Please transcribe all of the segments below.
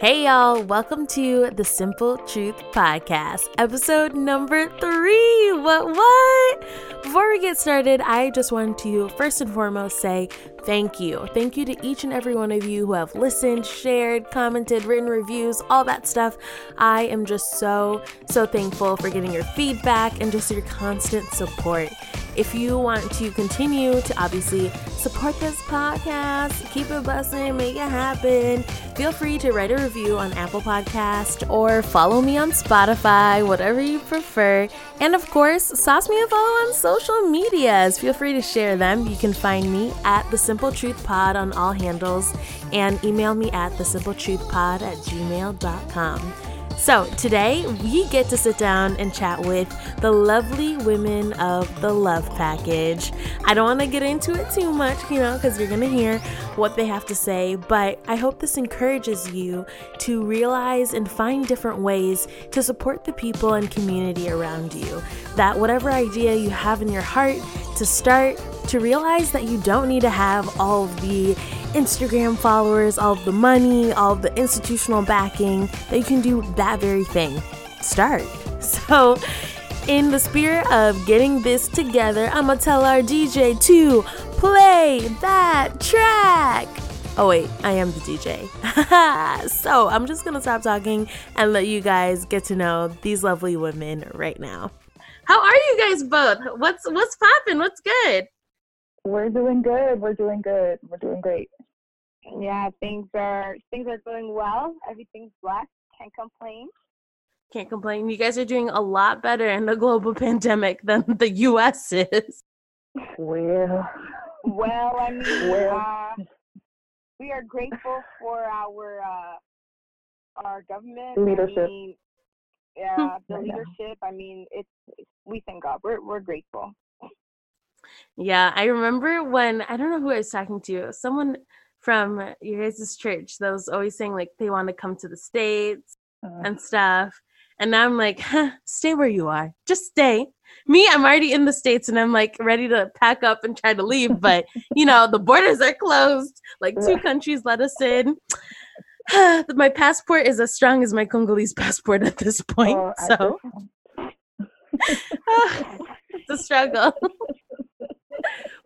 Hey, y'all, welcome to the Simple Truth Podcast, episode number three. What, what? Before we get started, I just want to first and foremost say thank you. Thank you to each and every one of you who have listened, shared, commented, written reviews, all that stuff. I am just so, so thankful for getting your feedback and just your constant support. If you want to continue to obviously support this podcast, keep it busting, make it happen, feel free to write a review on Apple Podcast or follow me on Spotify, whatever you prefer. And of course, sauce me a follow on social medias. Feel free to share them. You can find me at the Simple Truth Pod on all handles and email me at the Simple Truth Pod at gmail.com. So, today we get to sit down and chat with the lovely women of the Love Package. I don't want to get into it too much, you know, because you're going to hear what they have to say, but I hope this encourages you to realize and find different ways to support the people and community around you. That whatever idea you have in your heart to start, to realize that you don't need to have all the Instagram followers, all the money, all the institutional backing, that you can do that very thing. Start. So, in the spirit of getting this together, I'm gonna tell our DJ to play that track. Oh, wait, I am the DJ. so, I'm just gonna stop talking and let you guys get to know these lovely women right now. How are you guys both? What's what's popping? What's good? We're doing good. We're doing good. We're doing great. Yeah, things are things are going well. Everything's blessed. Can't complain. Can't complain. You guys are doing a lot better in the global pandemic than the US is. Well, Well, I mean, Well. uh, we are grateful for our uh, our government Leadership. I mean, yeah, the leadership. I mean, it's we thank God. We're we're grateful. Yeah, I remember when I don't know who I was talking to, someone from your guys' church that was always saying like they want to come to the States uh, and stuff. And now I'm like, huh, stay where you are. Just stay. Me, I'm already in the States and I'm like ready to pack up and try to leave. But, you know, the borders are closed. Like two countries let us in. my passport is as strong as my Congolese passport at this point. oh, so it's a struggle.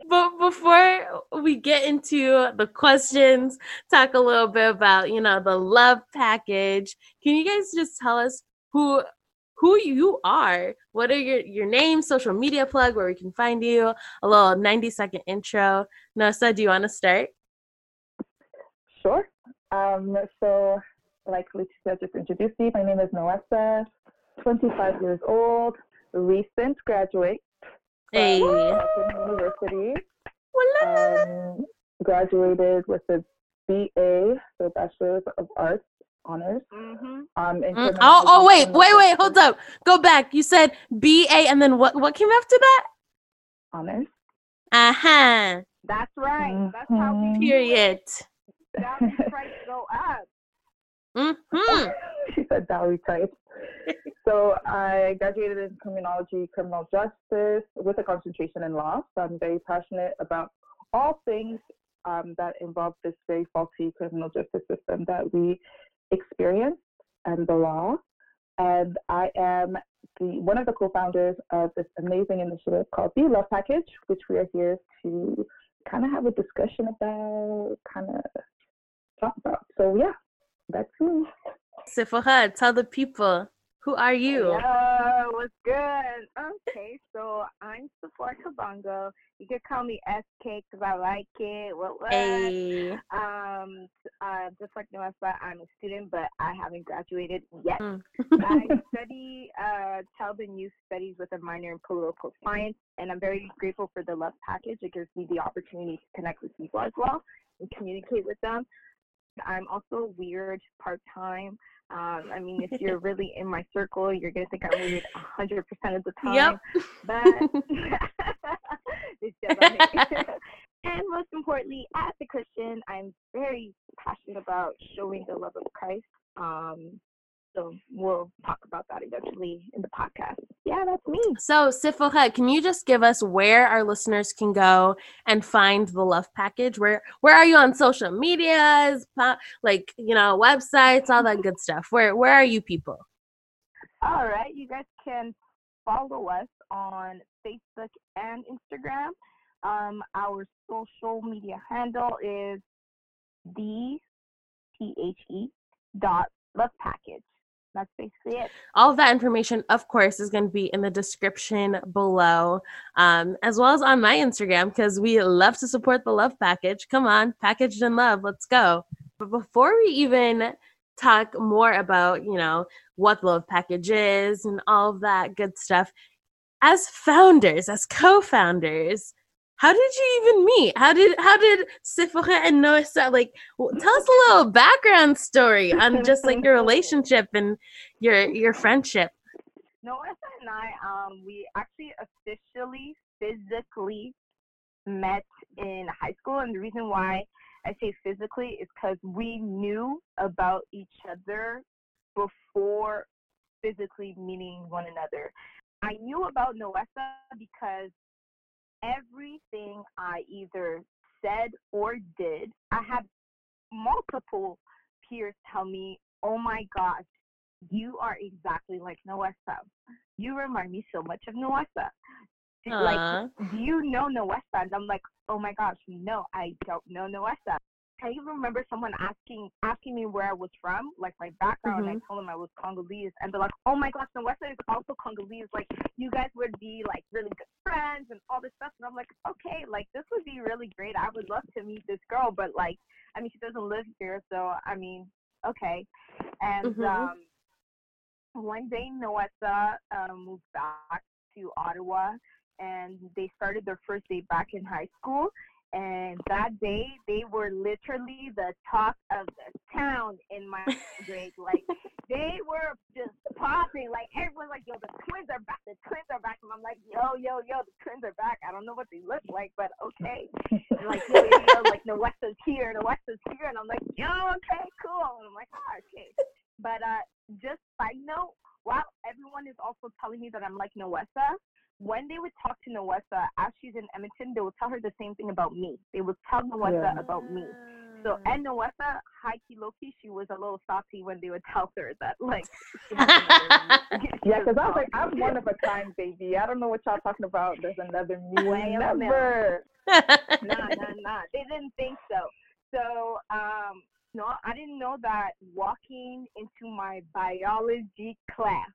But before we get into the questions, talk a little bit about, you know, the love package. Can you guys just tell us who who you are? What are your your name, social media plug, where we can find you? A little 90 second intro. Noesa, do you want to start? Sure. Um, so, like Leticia just introduced me, my name is Noesa, 25 years old, recent graduate Hey. University. Um, graduated with a BA, so Bachelor of Arts honors. Mm-hmm. Um, Mm, Oh, oh, wait, wait, wait, hold up. Go back. You said B A, and then what? What came after that? Honors. Uh huh. That's right. That's how we. Period. Dowry price go up. Mm-hmm. she said dowry type. So I graduated in criminology, criminal justice with a concentration in law. So I'm very passionate about all things um, that involve this very faulty criminal justice system that we experience and the law. And I am the one of the co-founders of this amazing initiative called the Love Package, which we are here to kind of have a discussion about, kind of talk about. So yeah, that's me. Sephora, tell the people who are you? Yo, what's good? Okay, so I'm Sephora Kabongo. You can call me SK because I like it. What what? Hey. Um, uh, just like Noesa, I'm a student, but I haven't graduated yet. Mm. I study uh, child and youth studies with a minor in political science, and I'm very grateful for the Love Package. It gives me the opportunity to connect with people as well and communicate with them. I'm also a weird part time. Um, I mean, if you're really in my circle, you're gonna think I'm weird 100% of the time. Yep. But and most importantly, as a Christian, I'm very passionate about showing the love of Christ. Um, So we'll talk about that eventually in the podcast. Yeah, that's me. So, Sephora, can you just give us where our listeners can go and find the love package? Where where are you on social medias, like you know, websites, all that good stuff? Where where are you people? All right, you guys can follow us on Facebook and Instagram. Um, our social media handle is the T H E dot love package. That's basically it. All of that information, of course, is going to be in the description below, um, as well as on my Instagram, because we love to support the love package. Come on, packaged in love, let's go. But before we even talk more about, you know, what the love package is and all of that good stuff, as founders, as co-founders, how did you even meet? How did how did Sephora and Noesa like tell us a little background story on just like your relationship and your your friendship? Noesa and I um we actually officially physically met in high school and the reason why I say physically is because we knew about each other before physically meeting one another. I knew about Noesa because everything I either said or did, I have multiple peers tell me, oh my gosh, you are exactly like Noesa. You remind me so much of Noesa. Like, do you know Noesa? And I'm like, oh my gosh, no, I don't know Noesa. I even remember someone asking asking me where I was from, like my background. Mm-hmm. I told them I was Congolese, and they're like, "Oh my gosh, the West is also Congolese. Like, you guys would be like really good friends and all this stuff." And I'm like, "Okay, like this would be really great. I would love to meet this girl, but like, I mean, she doesn't live here, so I mean, okay." And mm-hmm. um, one day, Noesa um, moved back to Ottawa, and they started their first date back in high school and that day they were literally the talk of the town in my grade. Like they were just popping. Like everyone's like, "Yo, the twins are back! The twins are back!" And I'm like, "Yo, yo, yo, the twins are back!" I don't know what they look like, but okay. And like, yo, yo, yo, like is here, is here, and I'm like, "Yo, okay, cool." And I'm like, "Oh, okay." But uh, just side note, while everyone is also telling me that I'm like Noesa, when they would talk to Noesa as she's in Edmonton, they would tell her the same thing about me. They would tell Noesa yeah. about me. So and Noesa, high key low key, she was a little salty when they would tell her that like. yeah, because I was like, I'm one of a kind, baby. I don't know what y'all talking about. There's another me. Way Never. nah, nah, nah. They didn't think so. So um, no, I didn't know that walking into my biology class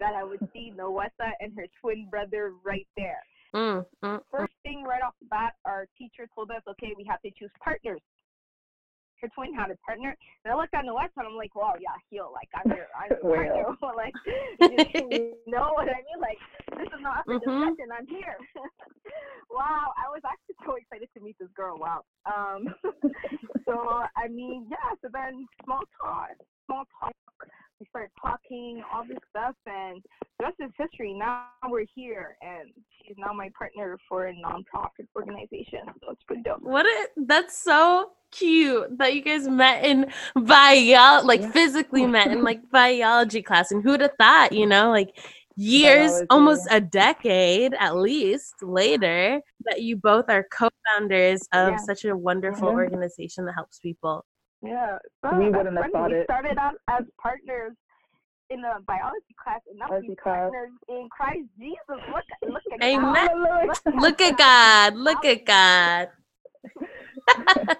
that I would see Noesa and her twin brother right there. Mm, mm, mm, First thing right off the bat, our teacher told us, okay, we have to choose partners. Her twin had a partner, and I looked at Noesa and I'm like, wow, yeah, heal, like I'm your, I'm your partner, like you know what I mean? Like this is not for mm-hmm. discussion. I'm here. wow, I was actually so excited to meet this girl. Wow. Um, so I mean, yeah. So then small talk, small talk we talking, all this stuff, and the rest is history. Now we're here, and she's now my partner for a nonprofit organization. So it's pretty dope. What? A, that's so cute that you guys met in bio, like yeah. physically met in like biology class. And who'd have thought? You know, like years, biology. almost a decade at least later, that you both are co-founders of yeah. such a wonderful mm-hmm. organization that helps people. Yeah, so we wouldn't have thought we it. started out as partners in a biology class, and now we partners in Christ Jesus. Look, look at Amen. God. Look, look at God. Look at God.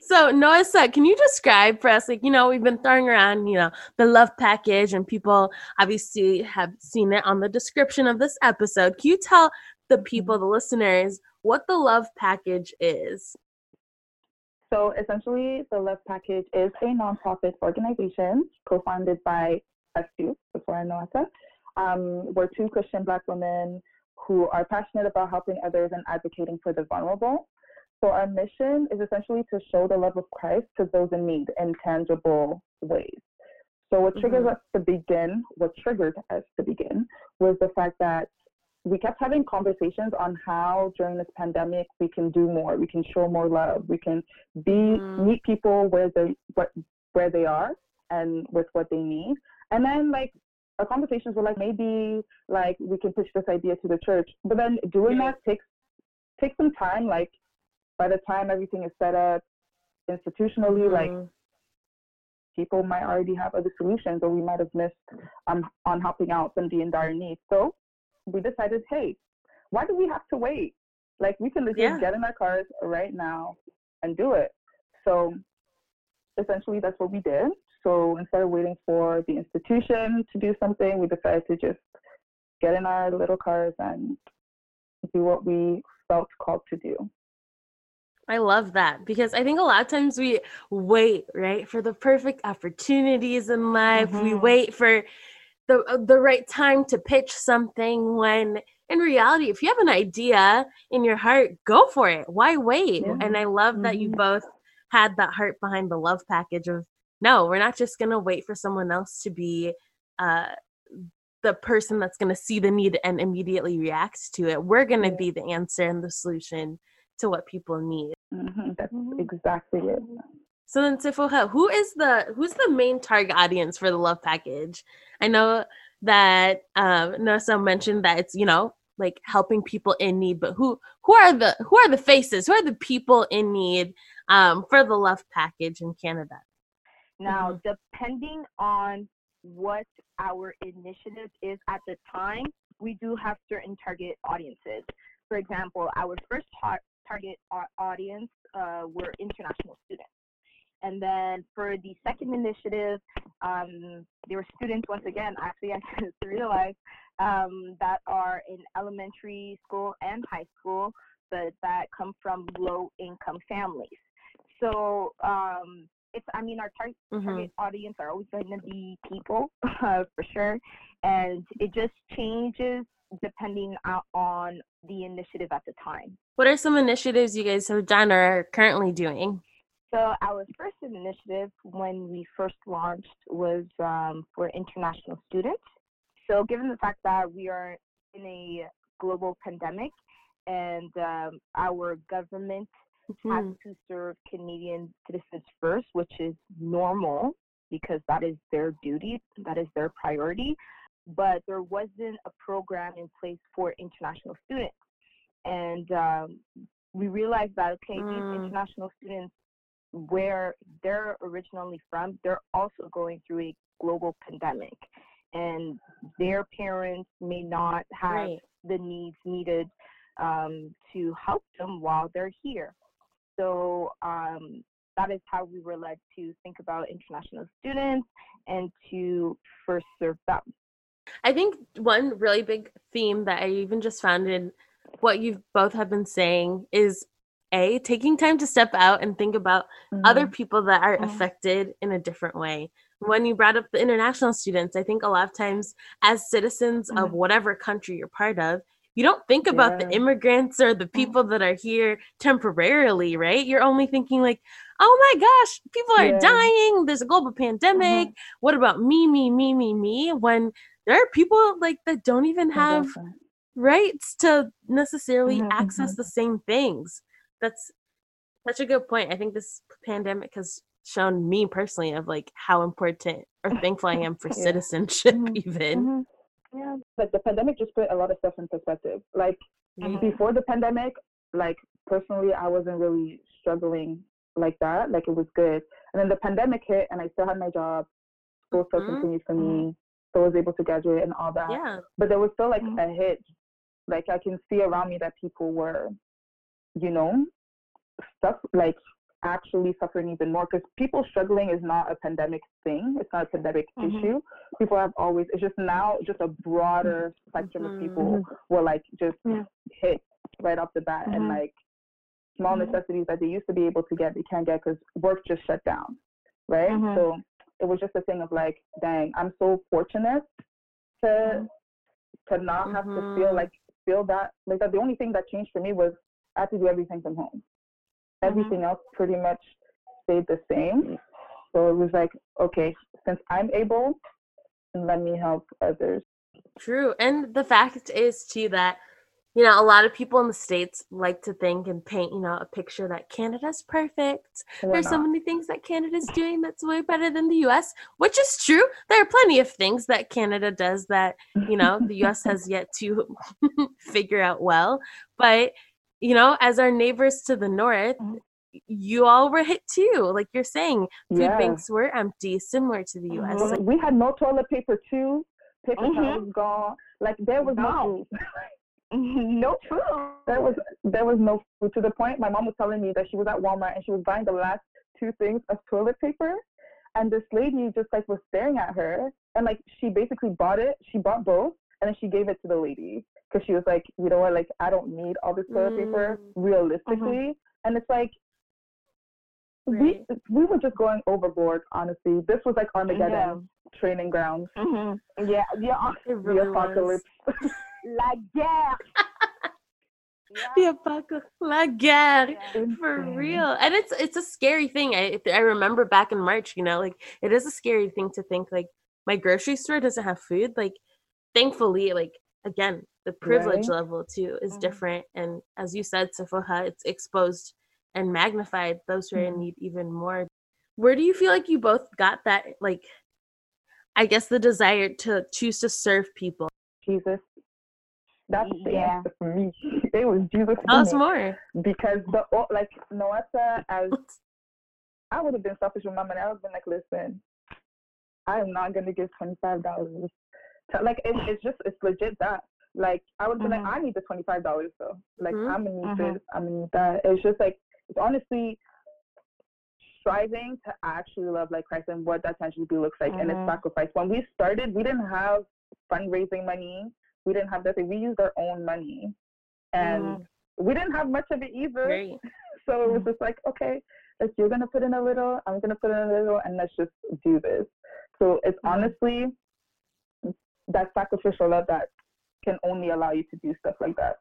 so Noesa, can you describe for us, like, you know, we've been throwing around, you know, the love package and people obviously have seen it on the description of this episode. Can you tell the people, mm-hmm. the listeners, what the love package is? So essentially, the Love Package is a nonprofit organization co-founded by us two, before I know Um, we're two Christian Black women who are passionate about helping others and advocating for the vulnerable. So our mission is essentially to show the love of Christ to those in need in tangible ways. So what triggers mm-hmm. us to begin, what triggered us to begin, was the fact that we kept having conversations on how during this pandemic we can do more, we can show more love, we can be mm. meet people where they what where they are and with what they need. And then like our conversations were like maybe like we can push this idea to the church. But then doing that takes takes some time. Like by the time everything is set up institutionally, mm-hmm. like people might already have other solutions or we might have missed um, on helping out somebody in dire need. So we decided, hey, why do we have to wait? Like we can just yeah. get in our cars right now and do it. So essentially that's what we did. So instead of waiting for the institution to do something, we decided to just get in our little cars and do what we felt called to do. I love that because I think a lot of times we wait, right, for the perfect opportunities in life. Mm-hmm. We wait for the uh, the right time to pitch something when in reality, if you have an idea in your heart, go for it. Why wait? Yeah. And I love mm-hmm. that you mm-hmm. both had that heart behind the love package of no, we're not just gonna wait for someone else to be uh, the person that's gonna see the need and immediately react to it. We're gonna yeah. be the answer and the solution to what people need. Mm-hmm. That's mm-hmm. exactly it. So then, Sephora, who is the who's the main target audience for the love package? I know that um, Noesa mentioned that it's you know like helping people in need, but who who are the who are the faces? Who are the people in need um, for the love package in Canada? Now, mm-hmm. depending on what our initiative is at the time, we do have certain target audiences. For example, our first tar- target audience uh, were international students. And then for the second initiative, um, there were students, once again, actually, I just realized um, that are in elementary school and high school, but that come from low income families. So um, it's I mean our target, mm-hmm. target audience are always going to be people uh, for sure, and it just changes depending on the initiative at the time. What are some initiatives you guys have done or are currently doing? So our first initiative when we first launched was um, for international students. So given the fact that we are in a global pandemic and um, our government mm-hmm. has to serve Canadian citizens first, which is normal because that is their duty, that is their priority. But there wasn't a program in place for international students. And um, we realized that, okay, mm. these international students, where they're originally from, they're also going through a global pandemic. And their parents may not have right. the needs needed um, to help them while they're here. So um, that is how we were led to think about international students and to first serve them. I think one really big theme that I even just found in what you both have been saying is a taking time to step out and think about mm-hmm. other people that are mm-hmm. affected in a different way. When you brought up the international students, I think a lot of times as citizens mm-hmm. of whatever country you're part of, you don't think about yeah. the immigrants or the mm. people that are here temporarily, right? You're only thinking like, oh my gosh, people are yeah. dying. There's a global pandemic. Mm-hmm. What about me, me, me, me, me? When there are people like that don't even have exactly. rights to necessarily mm-hmm. access mm-hmm. the same things. That's such a good point. I think this pandemic has shown me personally of like how important or thankful I am for yeah. citizenship mm-hmm. even. Mm-hmm. Yeah, like the pandemic just put a lot of stuff in perspective. Like mm-hmm. before the pandemic, like personally, I wasn't really struggling like that. Like it was good. And then the pandemic hit, and I still had my job. School still mm-hmm. continued for me. Mm-hmm. So I was able to graduate and all that. Yeah. But there was still like mm-hmm. a hit. Like I can see around me that people were, you know, stuff like actually suffering even more because people struggling is not a pandemic thing. It's not a pandemic mm-hmm. issue. People have always, it's just now just a broader spectrum mm-hmm. of people were like just yeah. hit right off the bat mm-hmm. and like small mm-hmm. necessities that they used to be able to get, they can't get because work just shut down. Right. Mm-hmm. So it was just a thing of like, dang, I'm so fortunate to, mm-hmm. to not have to feel like, feel that, like that the only thing that changed for me was I had to do everything from home. Mm-hmm. Everything else pretty much stayed the same. So it was like, okay, since I'm able, let me help others. True. And the fact is, too, that you know, a lot of people in the States like to think and paint, you know, a picture that Canada's perfect. There's so many things that Canada's doing that's way better than the US, which is true. There are plenty of things that Canada does that, you know, the US has yet to figure out well. But, you know, as our neighbors to the north, mm-hmm. you all were hit too. Like you're saying, food yeah. banks were empty, similar to the US. Mm-hmm. we had no toilet paper too. Paper mm-hmm. towels gone. Like there was no. no no food. There was there was no food to the point my mom was telling me that she was at Walmart and she was buying the last two things of toilet paper, and this lady just like was staring at her and like she basically bought it. She bought both and then she gave it to the lady because she was like, you know what, like I don't need all this toilet mm. paper realistically, mm-hmm. and it's like. Right. We we were just going overboard, honestly. This was like Armageddon yeah. training ground. Mm-hmm. Yeah, yeah, really the apocalypse. La guerre. The apocalypse, la guerre, yeah. for real. And it's it's a scary thing. I I remember back in March, you know, like it is a scary thing to think like my grocery store doesn't have food. Like, thankfully, like again, the privilege right. level too is mm-hmm. different. And as you said, Sephora, it's exposed and magnified those who are in mm-hmm. need even more. Where do you feel like you both got that like I guess the desire to choose to serve people? Jesus. That's the yeah. answer for me. It was Jesus. Tell us more. Because the like Noesa, as I would have been selfish with my money. I would have been like, listen, I am not gonna give twenty five dollars. Like it, it's just it's legit that. Like I would be mm-hmm. like, I need the twenty five dollars though. Like mm-hmm. I'm gonna need mm-hmm. this. I'm gonna need that. It's just like it's honestly striving to actually love like Christ and what that tangibility looks like and its mm-hmm. sacrifice. When we started, we didn't have fundraising money we didn't have that. Thing, we used our own money, and mm. we didn't have much of it either. Right. So it was mm. just like, okay, if you're gonna put in a little, I'm gonna put in a little, and let's just do this. So it's honestly that sacrificial love that can only allow you to do stuff like that.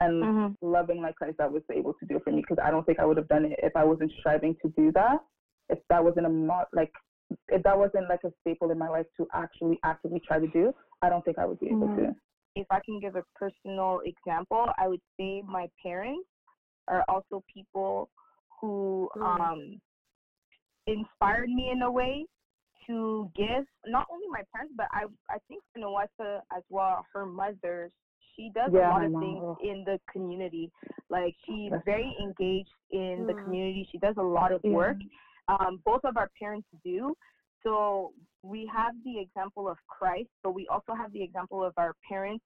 And mm-hmm. loving like Christ, that was able to do for me because I don't think I would have done it if I wasn't striving to do that. If that wasn't a mo- like if that wasn't like a staple in my life to actually actively try to do, I don't think I would be able mm-hmm. to if I can give a personal example, I would say my parents are also people who mm. um, inspired me in a way to give not only my parents, but I I think Noesa as well, her mother, she does yeah, a lot of things in the community. Like she's very engaged in mm. the community. She does a lot of work. Um, both of our parents do. So we have the example of Christ, but we also have the example of our parents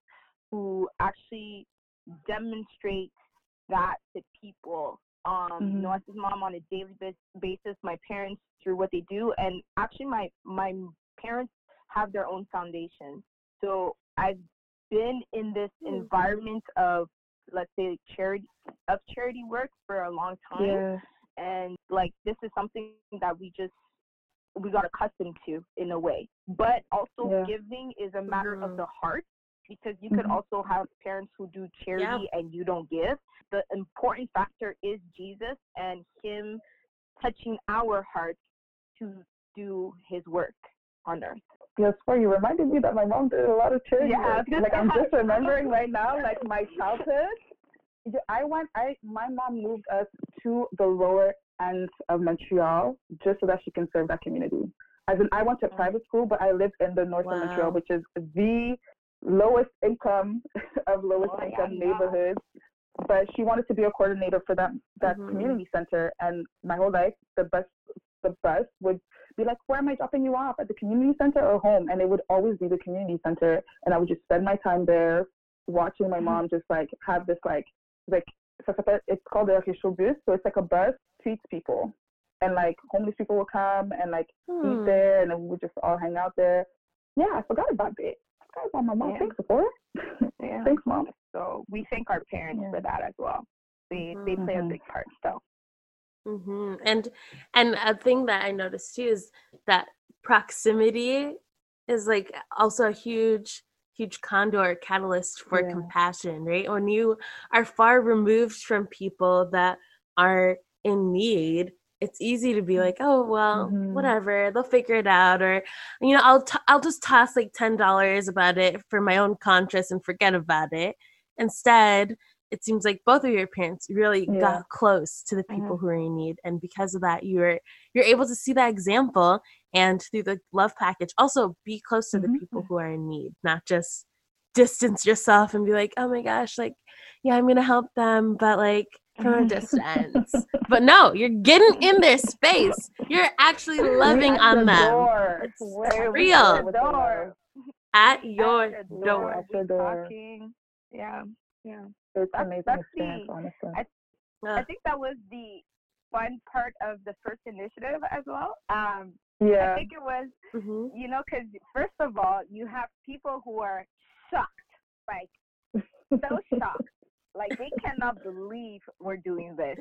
who actually demonstrate that to people. Um, mm-hmm. you know, as his mom on a daily basis, my parents through what they do, and actually my my parents have their own foundation. So I've been in this mm-hmm. environment of let's say charity of charity work for a long time. Yeah. And like this is something that we just we got accustomed to in a way. But also yeah. giving is a matter mm-hmm. of the heart because you could mm-hmm. also have parents who do charity and you don't give. The important factor is Jesus and Him touching our hearts to do His work on earth. Yes, for you reminded me that my mom did a lot of charity. Yeah, work. like I'm just remembering right now, like my childhood. I went. I my mom moved us to the lower end of Montreal just so that she can serve that community. As in, I went to private school, but I lived in the north wow. of Montreal, which is the lowest income of lowest oh, income yeah, neighborhoods. But she wanted to be a coordinator for that that mm-hmm. community center. And my whole life, the bus the bus would be like, "Where am I dropping you off? At the community center or home?" And it would always be the community center. And I would just spend my time there, watching my mm-hmm. mom just like have this like like it's called a bus, so it's like a bus treats people. And like homeless people will come and like hmm. eat there, and then we would just all hang out there. Yeah, I forgot about it. That's my mom. Yeah. Thanks, Sephora. yeah. Thanks, mom. So we thank our parents yeah. for that as well. They mm-hmm. they play a mm-hmm. big part. So. Mm-hmm. And and a thing that I noticed too is that proximity is like also a huge huge condor catalyst for yeah. compassion, right? When you are far removed from people that are in need, it's easy to be like, oh well, mm-hmm. whatever, they'll figure it out, or you know, I'll t- I'll just toss like ten dollars about it for my own conscience and forget about it. Instead, it seems like both of your parents really Yeah. got close to the people Mhm. who are in need and because of that you're you're able to see that example and through the love package also be close to the Mhm. people who are in need not just distance yourself and be like oh my gosh like yeah i'm gonna help them but like from a distance but no you're getting in their space you're actually loving At on the them door. It's Where real. at the door. at your At the door At the door. Talking. Yeah. Yeah. It's That's- amazing that's experience, the- honestly. I- I think that was the fun part of the first initiative as well. Um, I think it was, Mhm. you know, because first of all, you have people who are shocked, like so shocked, like they cannot believe we're doing this,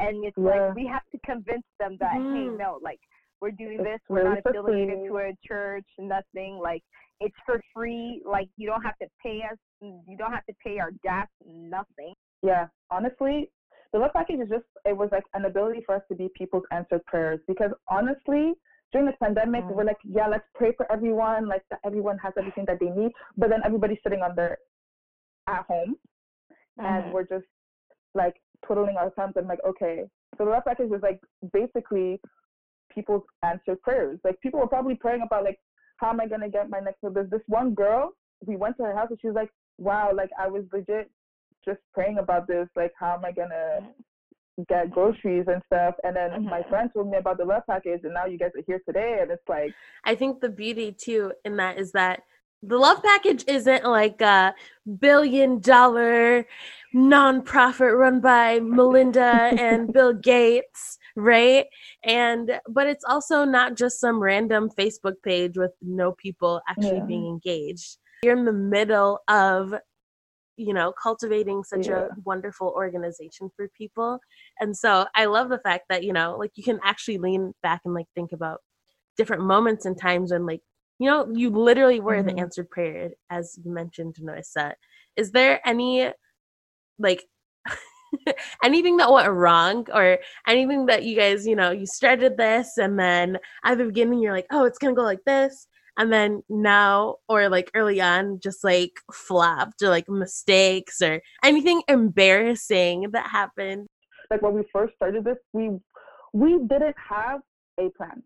and it's Yeah. like we have to convince them that hey, Mhm. no, like we're doing It's this, we're really not affiliated free. to a church, nothing. Like it's for free. Like you don't have to pay us, you don't have to pay our gas, nothing. yeah, honestly, the love package is just it was like an ability for us to be people's answered prayers because honestly, during the pandemic, Mm. we're like, yeah, let's pray for everyone, like that everyone has everything that they need, but then everybody's sitting on their at home and Mhm. we're just like twiddling our thumbs and like, okay. So the love package was like basically people's answered prayers. Like people were probably praying about like, how am I gonna get my next meal? There's this one girl, we went to her house and she was like, wow, like I was legit just praying about this, like how am I gonna get groceries and stuff. And then my Mhm. friend told me about the love package and now you guys are here today and it's like I think the beauty too in that is that the love package isn't like a billion dollar nonprofit run by Melinda and Bill Gates, right? And but it's also not just some random Facebook page with no people actually Yeah. being engaged. You're in the middle of you know cultivating such Yeah. a wonderful organization for people and so i love the fact that you know like you can actually lean back and like think about different moments and times when like you know you literally were the Mhm. answered prayer as you mentioned Noesa. is there any like anything that went wrong or anything that you guys you know you started this and then at the beginning you're like oh it's gonna go like this and then now or like early on just like flopped or like mistakes or anything embarrassing that happened like when we first started this, we we didn't have a plan.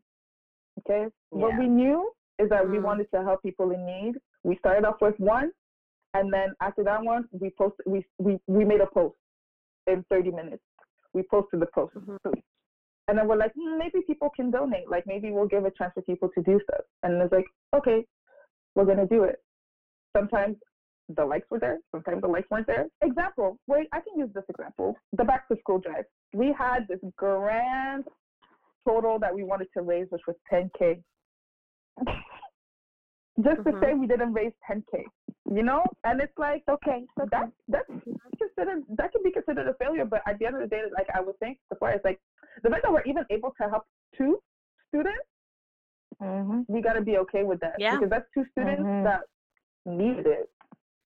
Okay, what Yeah. we knew is that we Mm. wanted to help people in need. We started off with one, and then after that one, we posted we we we made a post in 30 minutes. We posted the post, Mhm. and then we're like, hmm, maybe people can donate. Like maybe we'll give a chance for people to do stuff. And it's like, okay, we're gonna do it. Sometimes the likes were there, sometimes the likes weren't there. Example, wait, I can use this example. The back to school drive. We had this grand total that we wanted to raise, which was 10K. Just to Mhm. say we didn't raise 10K, you know? And it's like, okay, so that that's considered that can be considered a failure, but at the end of the day, like I was saying before, it's like the fact that we're even able to help two students Mm-hmm. we got to be okay with that Yeah. because that's two students Mhm. that needed it.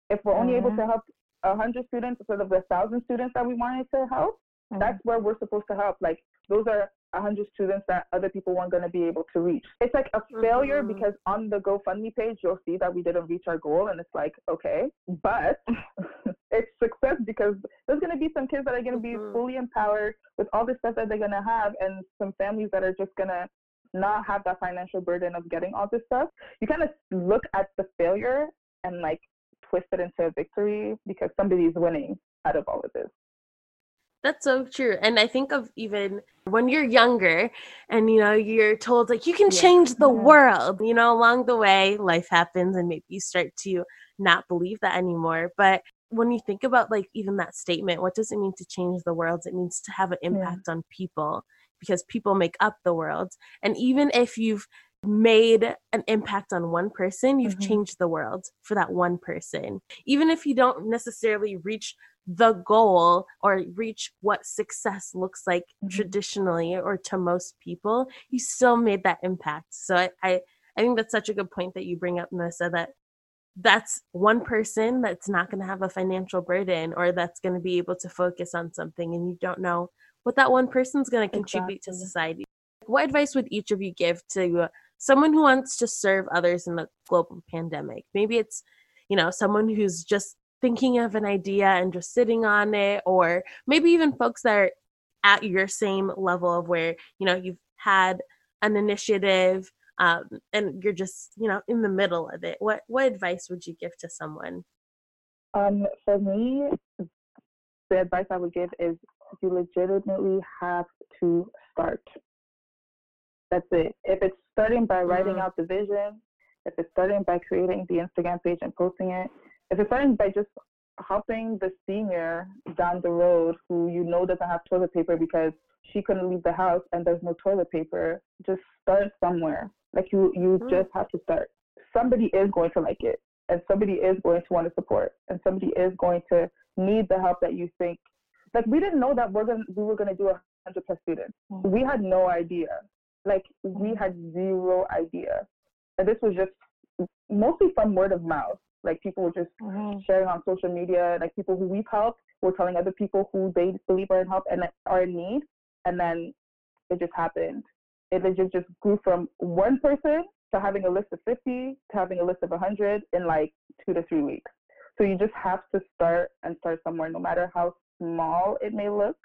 If we're only able to help a hundred students instead of the thousand students that we wanted to help, Mm-hmm. that's where we're supposed to help. Like those are a hundred students that other people weren't going to be able to reach. It's like a failure Mhm. because on the GoFundMe page you'll see that we didn't reach our goal, and it's like okay, but it's success because there's going to be some kids that are going to be Mhm. fully empowered with all the stuff that they're going to have, and some families that are just going to not have that financial burden of getting all this stuff. You kind of look at the failure and like twist it into a victory because somebody's winning out of all of this. That's so true. And I think of even when you're younger and you know you're told like you can Yeah. change the world, you know, along the way life happens and maybe you start to not believe that anymore. But when you think about like even that statement, what does it mean to change the world? It means to have an impact on people because people make up the world. And even if you've made an impact on one person, you've Mhm. changed the world for that one person. Even if you don't necessarily reach the goal or reach what success looks like Mhm. traditionally or to most people, you still made that impact. So I, I, I think that's such a good point that you bring up, Melissa, that that's one person that's not going to have a financial burden or that's going to be able to focus on something and you don't know what that one person's going to contribute to society. What advice would each of you give to uh, someone who wants to serve others in the global pandemic? Maybe it's, you know, someone who's just thinking of an idea and just sitting on it, or maybe even folks that are at your same level of where, you know, you've had an initiative um, and you're just, you know, in the middle of it. What what advice would you give to someone? Um, for me, the advice I would give is you legitimately have to start. That's it. If it's starting by writing mm-hmm. out the vision, if it's starting by creating the Instagram page and posting it, if it's starting by just helping the senior down the road who you know doesn't have toilet paper because she couldn't leave the house and there's no toilet paper, just start somewhere. Like you, you mm-hmm. just have to start. Somebody is going to like it, and somebody is going to want to support, and somebody is going to need the help that you think. Like we didn't know that we're gonna we were gonna do a hundred plus students. Mm-hmm. We had no idea. Like we mm-hmm. had zero idea, and this was just mostly from word of mouth. Like people were just mm-hmm. sharing on social media. Like people who we've helped were telling other people who they believe are in help and are in need, and then it just happened. It just just grew from one person to having a list of 50 to having a list of 100 in like two to three weeks. So you just have to start and start somewhere, no matter how small it may look.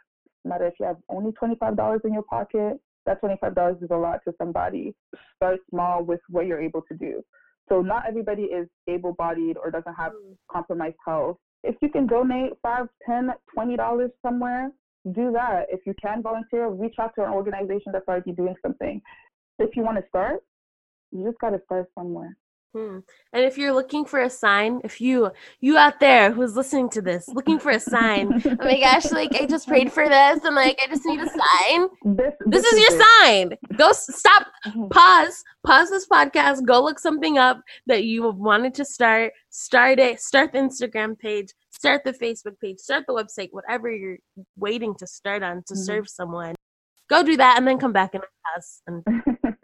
No matter if you have only $25 in your pocket, that $25 is a lot to somebody. Start small with what you're able to do. So not everybody is able-bodied or doesn't have mm. compromised health. If you can donate five, ten, twenty dollars somewhere, do that. If you can volunteer, reach out to an organization that's already doing something. If you want to start, you just got to start somewhere. Hmm. And if you're looking for a sign, if you you out there who's listening to this looking for a sign, oh my gosh, like I just prayed for this and like I just need a sign. This, this, this is, is, your it. sign. Go stop, mm-hmm. pause, pause this podcast, go look something up that you wanted to start, start it, start the Instagram page, start the Facebook page, start the website, whatever you're waiting to start on to mm-hmm. serve someone. Go do that and then come back and us and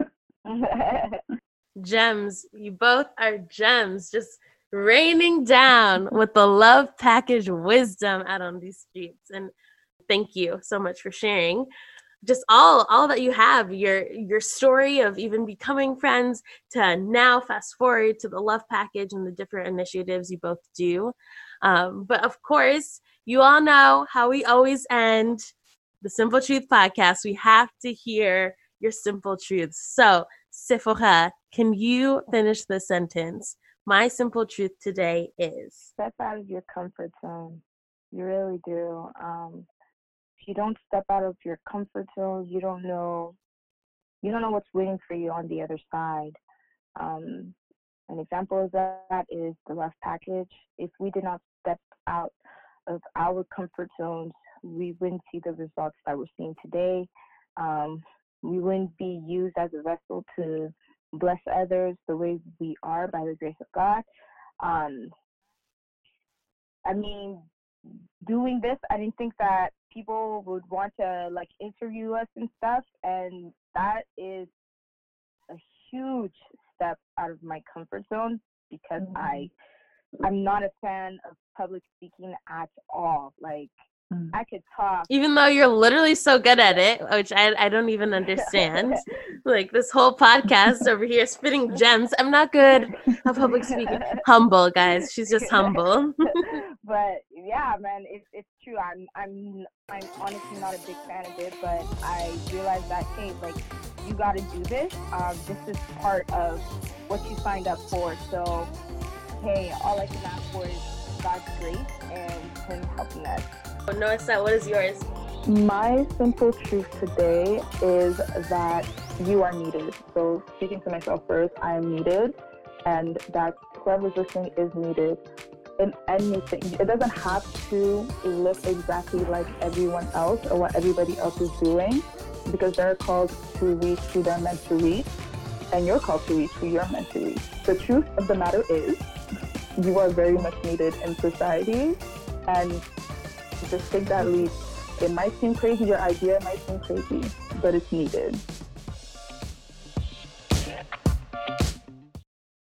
gems. You both are gems, just raining down with the love package wisdom out on these streets. And thank you so much for sharing just all all that you have your your story of even becoming friends to now fast forward to the love package and the different initiatives you both do um, but of course you all know how we always end the simple truth podcast we have to hear your simple truths so Sephora, can you finish the sentence? My simple truth today is step out of your comfort zone. You really do. Um, if you don't step out of your comfort zone, you don't know you don't know what's waiting for you on the other side. Um, an example of that is the love package. If we did not step out of our comfort zones, we wouldn't see the results that we're seeing today. Um, we wouldn't be used as a vessel to bless others the way we are by the grace of God. Um, I mean, doing this, I didn't think that people would want to like interview us and stuff, and that is a huge step out of my comfort zone because mm-hmm. I I'm not a fan of public speaking at all. Like. I could talk. Even though you're literally so good at it, which I, I don't even understand. like this whole podcast over here spitting gems. I'm not good at public speaking. Humble, guys. She's just humble. but yeah, man, it's it's true. I'm I'm I'm honestly not a big fan of it, but I realized that hey, like you got to do this. Um, this is part of what you signed up for. So hey, all I can ask for is God's grace and Him helping us. Noesa, what is yours? My simple truth today is that you are needed. So, speaking to myself first, I am needed, and that whoever's listening is needed in anything. It doesn't have to look exactly like everyone else or what everybody else is doing because they're called to reach who they're meant to reach, and you're called to reach who you're meant to reach. The truth of the matter is, you are very much needed in society, and just take that leap. It might seem crazy, your idea might seem crazy, but it's needed.